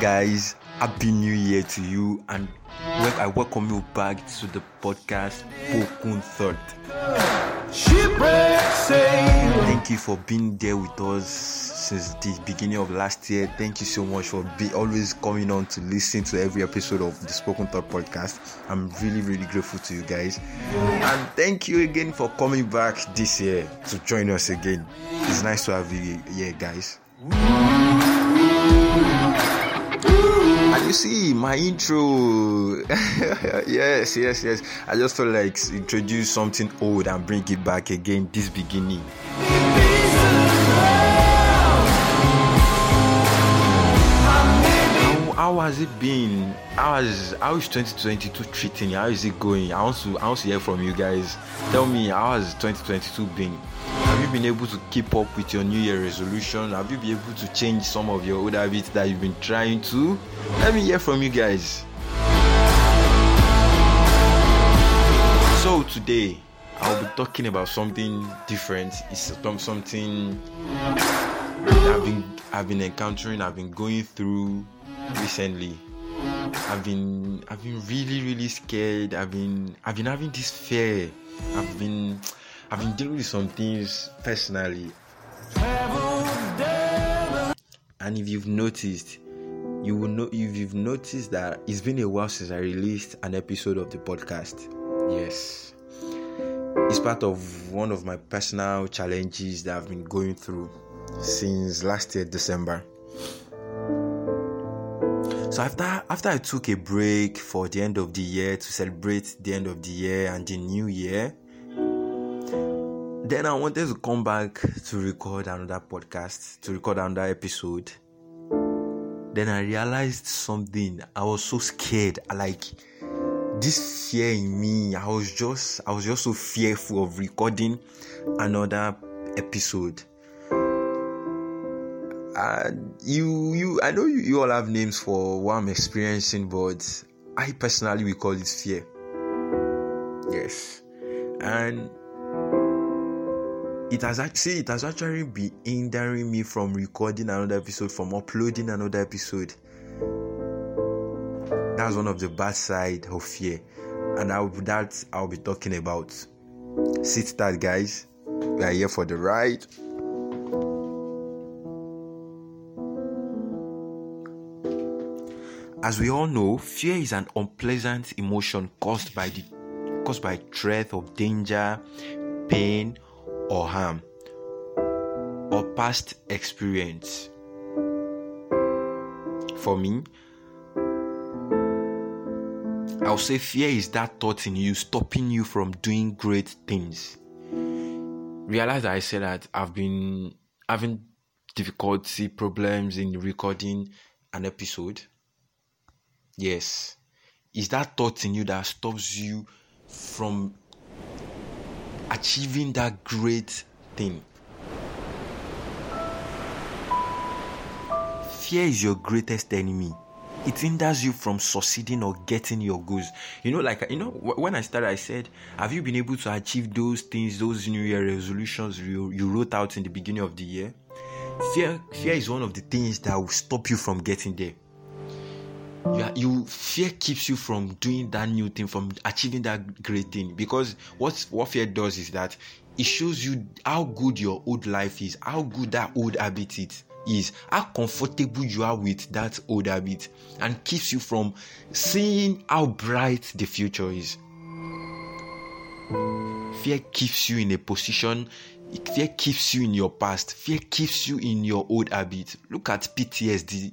guys, happy new year to you, and I welcome you back to the podcast Spoken Thought. Thank you for being there with us since the beginning of last year. Thank you so much for be always coming on to listen to every episode of the Spoken Thought podcast. I'm really, really grateful to you guys, and thank you again for coming back this year to join us again. It's nice to have you here, guys. You see my intro. yes, yes, yes. I just felt like introduce something old and bring it back again this beginning. How, has it been? How has how is 2022 treating you? How is it going? I want to I want to hear from you guys. Tell me how has 2022 been? Have you been able to keep up with your New Year resolution? Have you been able to change some of your old habits that you've been trying to? Let me hear from you guys. So today I'll be talking about something different. It's something I've been I've been encountering, I've been going through recently. I've been I've been really really scared. I've been I've been having this fear. I've been I've been dealing with some things personally. And if you've noticed, you will know if you've noticed that it's been a while since I released an episode of the podcast. Yes. It's part of one of my personal challenges that I've been going through since last year December. So after after I took a break for the end of the year to celebrate the end of the year and the new year, then I wanted to come back to record another podcast, to record another episode. Then I realized something. I was so scared. I like this fear in me. I was just I was just so fearful of recording another episode. You you I know you, you all have names for what I'm experiencing, but I personally we call it fear. Yes. And it has actually it has actually been hindering me from recording another episode from uploading another episode. That's one of the bad side of fear. And I, that i'll be talking about. Sit tight guys. We are here for the ride as we all know fear is an unpleasant emotion caused by the caused by threat of danger pain or harm or past experience. For me, I'll say fear is that thought in you stopping you from doing great things. Realize that I said that I've been having difficulty, problems in recording an episode. Yes. Is that thought in you that stops you from achieving that great thing. Fear is your greatest enemy. It hinders you from succeeding or getting your goals. You know, like you know, when I started, I said, "Have you been able to achieve those things, those New Year resolutions you, you wrote out in the beginning of the year?" Fear, fear is one of the things that will stop you from getting there. You, are, you fear keeps you from doing that new thing, from achieving that great thing. Because what what fear does is that it shows you how good your old life is, how good that old habit is, how comfortable you are with that old habit, and keeps you from seeing how bright the future is. Fear keeps you in a position fear keeps you in your past fear keeps you in your old habit look at ptsd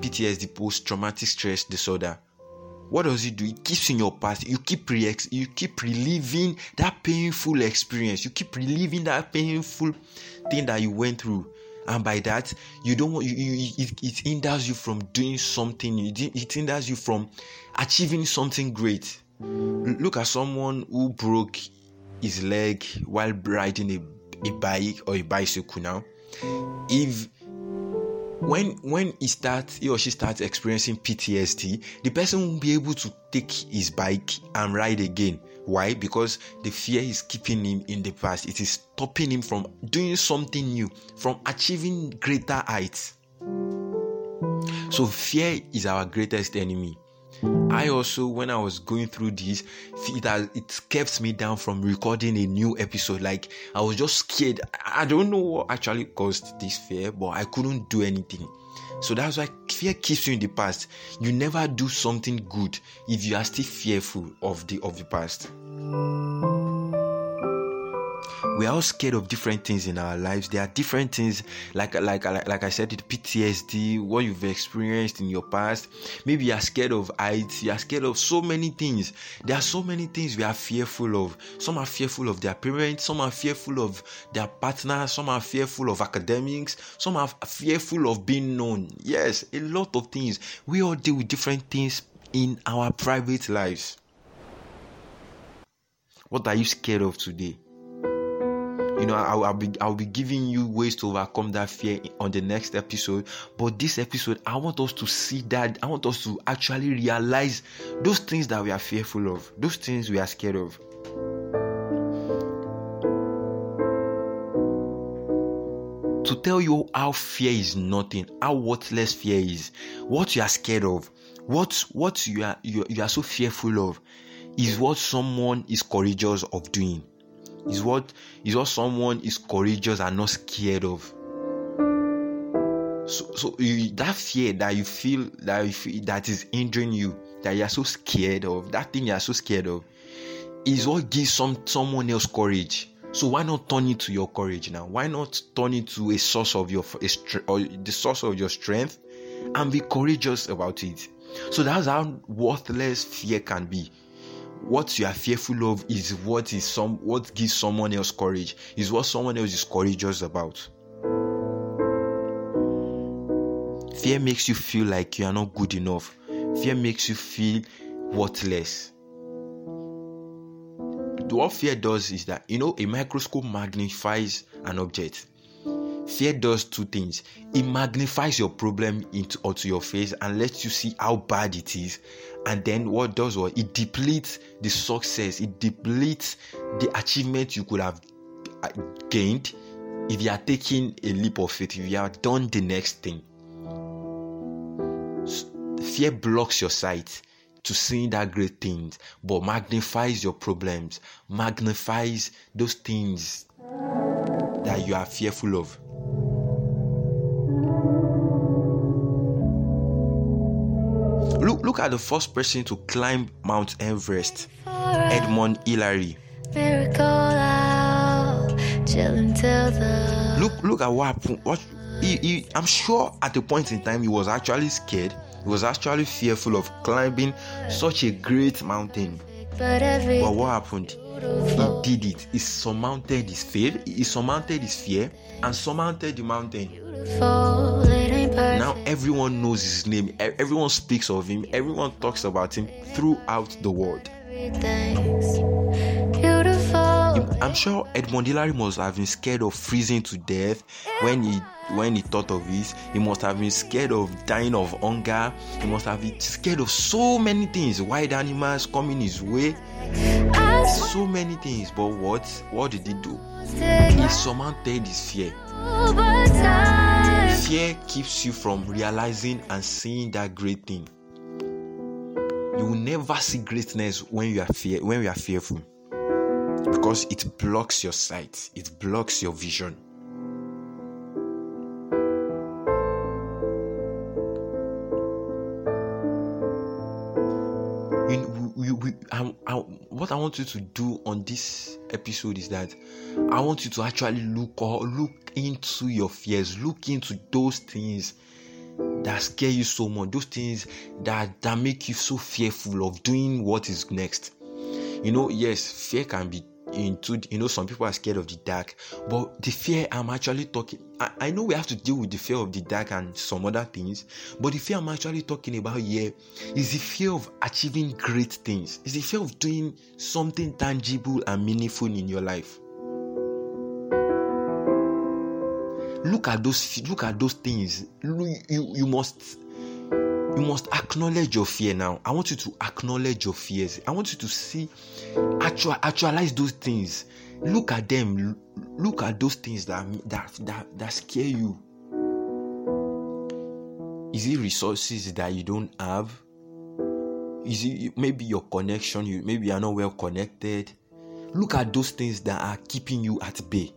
ptsd post-traumatic stress disorder. What does it do? It keeps in your past. You keep re- you keep reliving that painful experience. You keep reliving that painful thing that you went through. And by that you don't want you, you it, it hinders you from doing something it, it hinders you from achieving something great. Look at someone who broke his leg while riding a, a bike or a bicycle now. If when when he starts he or she starts experiencing ptsd the person won't be able to take his bike and ride again. Why? Because the fear is keeping him in the past. It is stopping him from doing something new from achieving greater heights. So So fear is our greatest enemy. I also, when I was going through this, it has, it kept me down from recording a new episode. Like I was just scared. I don't know what actually caused this fear, but I couldn't do anything. So that's why fear keeps you in the past. You never do something good if you are still fearful of the of the past we are all scared of different things in our lives. There are different things like like like, i said it ptsd what you've experienced in your past. Maybe you are scared of heights you are scared of so many things. There are so many things we are fearful of. Some are fearful of their parents some are fearful of their partners some are fearful of academics some are fearful of being known. Yes a lot of things. We all deal with different things in our private lives. What are you scared of today you know I'll, I'll, be i'll be giving you ways to overcome that fear on the next episode. But this episode i want us to see that i want us to actually realize those things that we are fearful of those things we are scared of. To tell you how fear is nothing how worthless fear is what you are scared of what what you are you, you are so fearful of is what someone is courageous of doing is what is what someone is courageous and not scared of. So, so you, that fear that you feel that you feel, that is injuring you that you are so scared of that thing you are so scared of is what gives some someone else courage. So why not turn it to your courage now? Why not turn it to a source of your a, or the source of your strength and be courageous about it? So that's how worthless fear can be what you are fearful of is what is some what gives someone else courage is what someone else is courageous about. Fear makes you feel like you are not good enough. Fear makes you feel worthless. What fear does is that you know a microscope magnifies an object fear does two things. It magnifies your problem into onto your face and lets you see how bad it is. And then what does what it depletes the success. It depletes the achievement you could have uh, gained if you are taking a leap of faith if you have done the next thing. Fear blocks your sight to seeing that great things but magnifies your problems magnifies those things that you are fearful of Look, look at the first person to climb Mount Everest, Edmund Hillary. Look, look at what happened. What he, he, I'm sure at a point in time he was actually scared. He was actually fearful of climbing such a great mountain. But what happened? He did it. He surmounted his fear. He surmounted his fear and surmounted the mountain. Now everyone knows his name, everyone speaks of him, everyone talks about him throughout the world. I'm sure Edmund Hillary must have been scared of freezing to death when he when he thought of this. He must have been scared of dying of hunger. He must have been scared of so many things, wild animals coming his way. So many things. But what what did he do? He surmounted his fear. Fear keeps you from realizing and seeing that great thing. You will never see greatness when you are fear when you are fearful. Because it blocks your sight, it blocks your vision. I, I, what I want you to do on this episode is that I want you to actually look or look into your fears, look into those things that scare you so much, those things that that make you so fearful of doing what is next. You know, yes, fear can be into you know some people are scared of the dark but the fear i'm actually talking I, I know we have to deal with the fear of the dark and some other things but the fear i'm actually talking about here is the fear of achieving great things. Is the fear of doing something tangible and meaningful in your life. Look at those look at those things. You, you must you must acknowledge your fear now. I want you to acknowledge your fears. I want you to see, actual, actualize those things. Look at them. Look at those things that that that, that scare you. Is it resources that you don't have? Is it maybe your connection? You maybe you are not well connected. Look at those things that are keeping you at bay.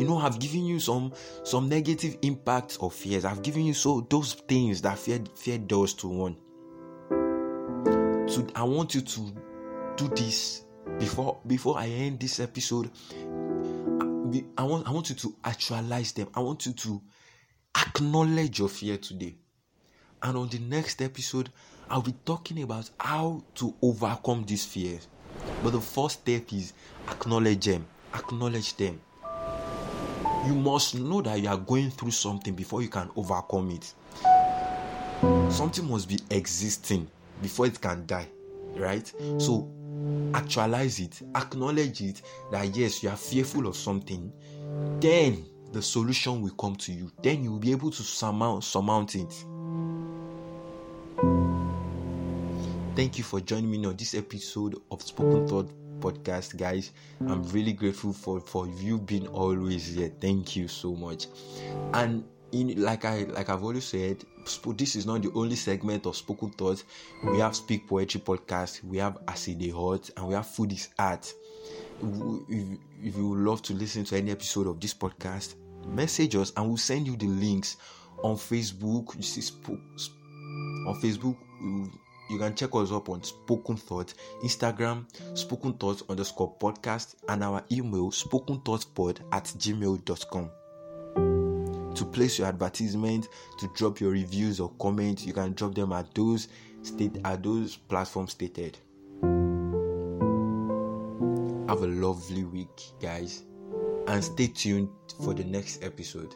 You know, I've given you some some negative impacts of fears. I've given you so those things that fear fear does to one. So I want you to do this before before I end this episode. I want I want you to actualize them. I want you to acknowledge your fear today. And on the next episode, I'll be talking about how to overcome these fears. But the first step is acknowledge them. Acknowledge them. You must know that you are going through something before you can overcome it. Something must be existing before it can die, right? So actualize it, acknowledge it that yes, you are fearful of something. Then the solution will come to you. Then you will be able to surmount, surmount it. Thank you for joining me on this episode of Spoken Thought podcast, guys. I'm really grateful for for you being always here. Thank you so much. And in like I like I've always said, this is not the only segment of Spoken Thoughts. We have Speak Poetry podcast, we have Acid Hot, and we have Food is Art. If, if you would love to listen to any episode of this podcast, message us and we'll send you the links on Facebook. You see, on Facebook, you can check us up on Spoken Thought, Instagram, Spoken Thoughts underscore podcast, and our email, spoken pod at gmail.com. To place your advertisement, to drop your reviews or comments, you can drop them at those state at those platforms stated. Have a lovely week, guys, and stay tuned for the next episode.